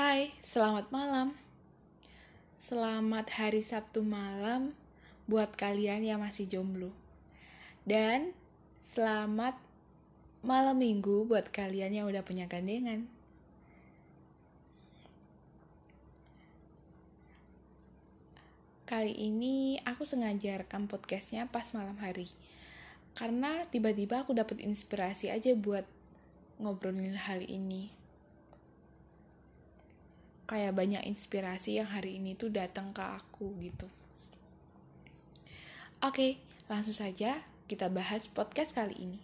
Hai, selamat malam. Selamat hari Sabtu malam buat kalian yang masih jomblo. Dan selamat malam minggu buat kalian yang udah punya gandengan. Kali ini aku sengaja rekam podcastnya pas malam hari. Karena tiba-tiba aku dapet inspirasi aja buat ngobrolin hal ini kayak banyak inspirasi yang hari ini tuh datang ke aku gitu. Oke, langsung saja kita bahas podcast kali ini.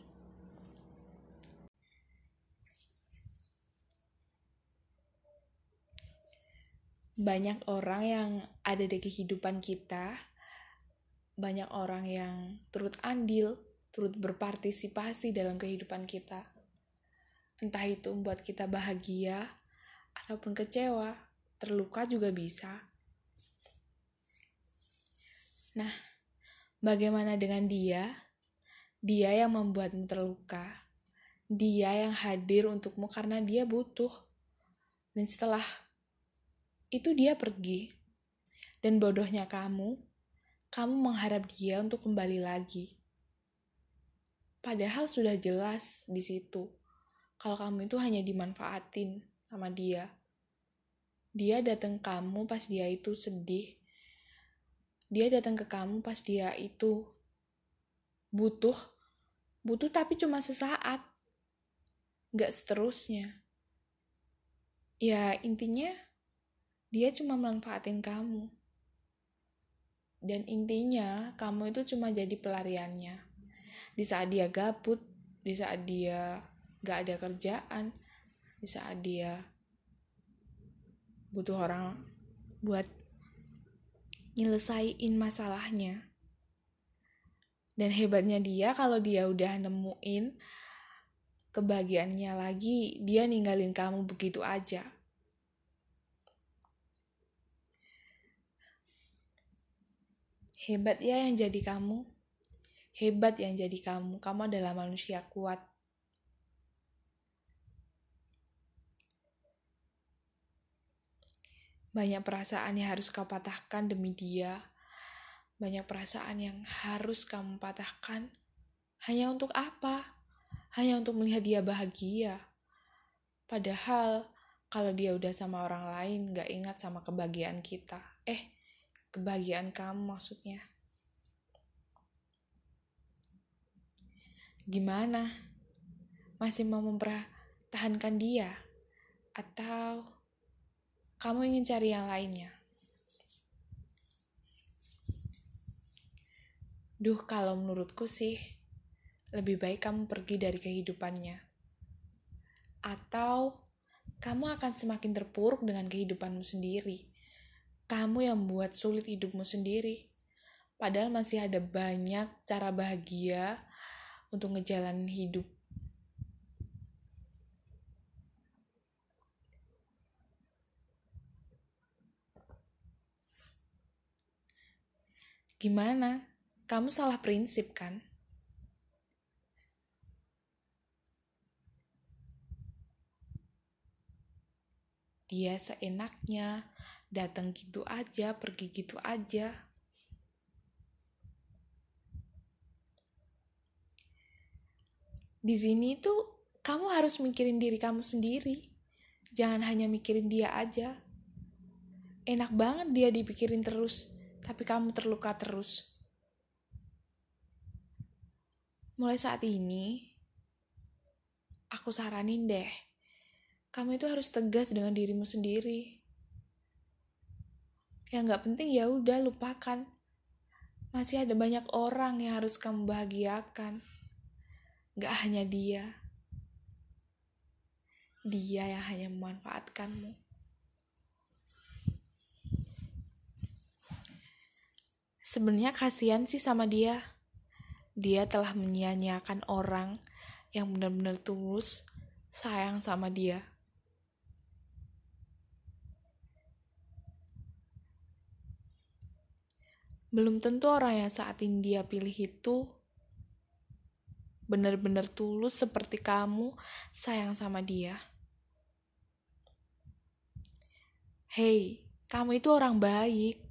Banyak orang yang ada di kehidupan kita, banyak orang yang turut andil, turut berpartisipasi dalam kehidupan kita. Entah itu membuat kita bahagia ataupun kecewa, terluka juga bisa. Nah, bagaimana dengan dia? Dia yang membuatmu terluka. Dia yang hadir untukmu karena dia butuh. Dan setelah itu dia pergi. Dan bodohnya kamu, kamu mengharap dia untuk kembali lagi. Padahal sudah jelas di situ kalau kamu itu hanya dimanfaatin sama dia. Dia datang kamu pas dia itu sedih. Dia datang ke kamu pas dia itu butuh. Butuh tapi cuma sesaat. Gak seterusnya. Ya intinya dia cuma manfaatin kamu. Dan intinya kamu itu cuma jadi pelariannya. Di saat dia gabut, di saat dia gak ada kerjaan, di saat dia butuh orang buat nyelesain masalahnya. Dan hebatnya dia kalau dia udah nemuin kebahagiaannya lagi, dia ninggalin kamu begitu aja. Hebat ya yang jadi kamu. Hebat yang jadi kamu. Kamu adalah manusia kuat. Banyak perasaan yang harus kau patahkan demi dia. Banyak perasaan yang harus kamu patahkan hanya untuk apa? Hanya untuk melihat dia bahagia. Padahal kalau dia udah sama orang lain gak ingat sama kebahagiaan kita. Eh, kebahagiaan kamu maksudnya. Gimana? Masih mau mempertahankan dia? Atau kamu ingin cari yang lainnya. Duh, kalau menurutku sih, lebih baik kamu pergi dari kehidupannya. Atau kamu akan semakin terpuruk dengan kehidupanmu sendiri. Kamu yang membuat sulit hidupmu sendiri. Padahal masih ada banyak cara bahagia untuk ngejalanin hidup Gimana? Kamu salah prinsip kan? Dia seenaknya, datang gitu aja, pergi gitu aja. Di sini tuh kamu harus mikirin diri kamu sendiri. Jangan hanya mikirin dia aja. Enak banget dia dipikirin terus tapi kamu terluka terus. Mulai saat ini, aku saranin deh, kamu itu harus tegas dengan dirimu sendiri. Yang nggak penting ya udah lupakan. Masih ada banyak orang yang harus kamu bahagiakan. Gak hanya dia. Dia yang hanya memanfaatkanmu. Sebenarnya kasihan sih sama dia. Dia telah menyia-nyiakan orang yang benar-benar tulus sayang sama dia. Belum tentu orang yang saat ini dia pilih itu benar-benar tulus seperti kamu sayang sama dia. Hei, kamu itu orang baik.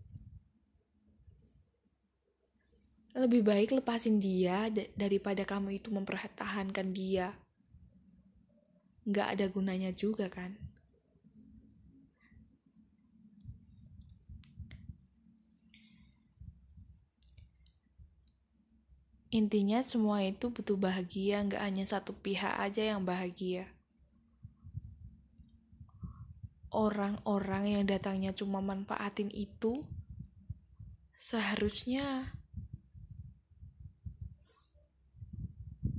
Lebih baik lepasin dia daripada kamu itu mempertahankan dia. Gak ada gunanya juga kan? Intinya semua itu butuh bahagia, nggak hanya satu pihak aja yang bahagia. Orang-orang yang datangnya cuma manfaatin itu seharusnya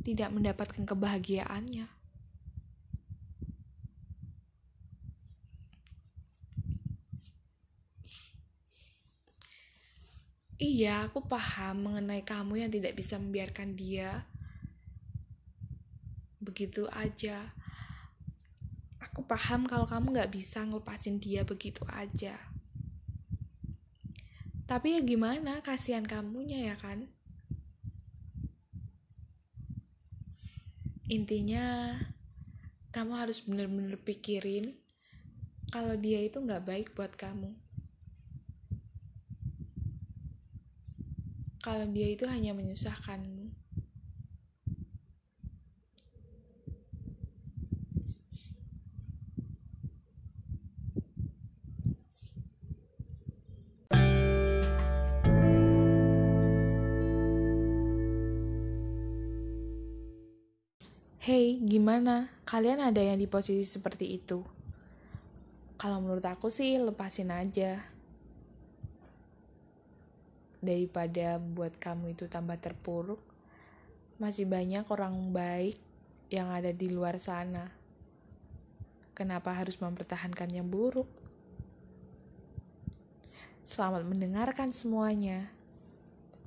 tidak mendapatkan kebahagiaannya. Iya, aku paham mengenai kamu yang tidak bisa membiarkan dia begitu aja. Aku paham kalau kamu gak bisa ngelepasin dia begitu aja. Tapi ya gimana, kasihan kamunya ya kan? Intinya, kamu harus bener-bener pikirin kalau dia itu gak baik buat kamu. kalau dia itu hanya menyusahkanmu. Hey, gimana? Kalian ada yang di posisi seperti itu? Kalau menurut aku sih, lepasin aja daripada buat kamu itu tambah terpuruk, masih banyak orang baik yang ada di luar sana. Kenapa harus mempertahankan yang buruk? Selamat mendengarkan semuanya.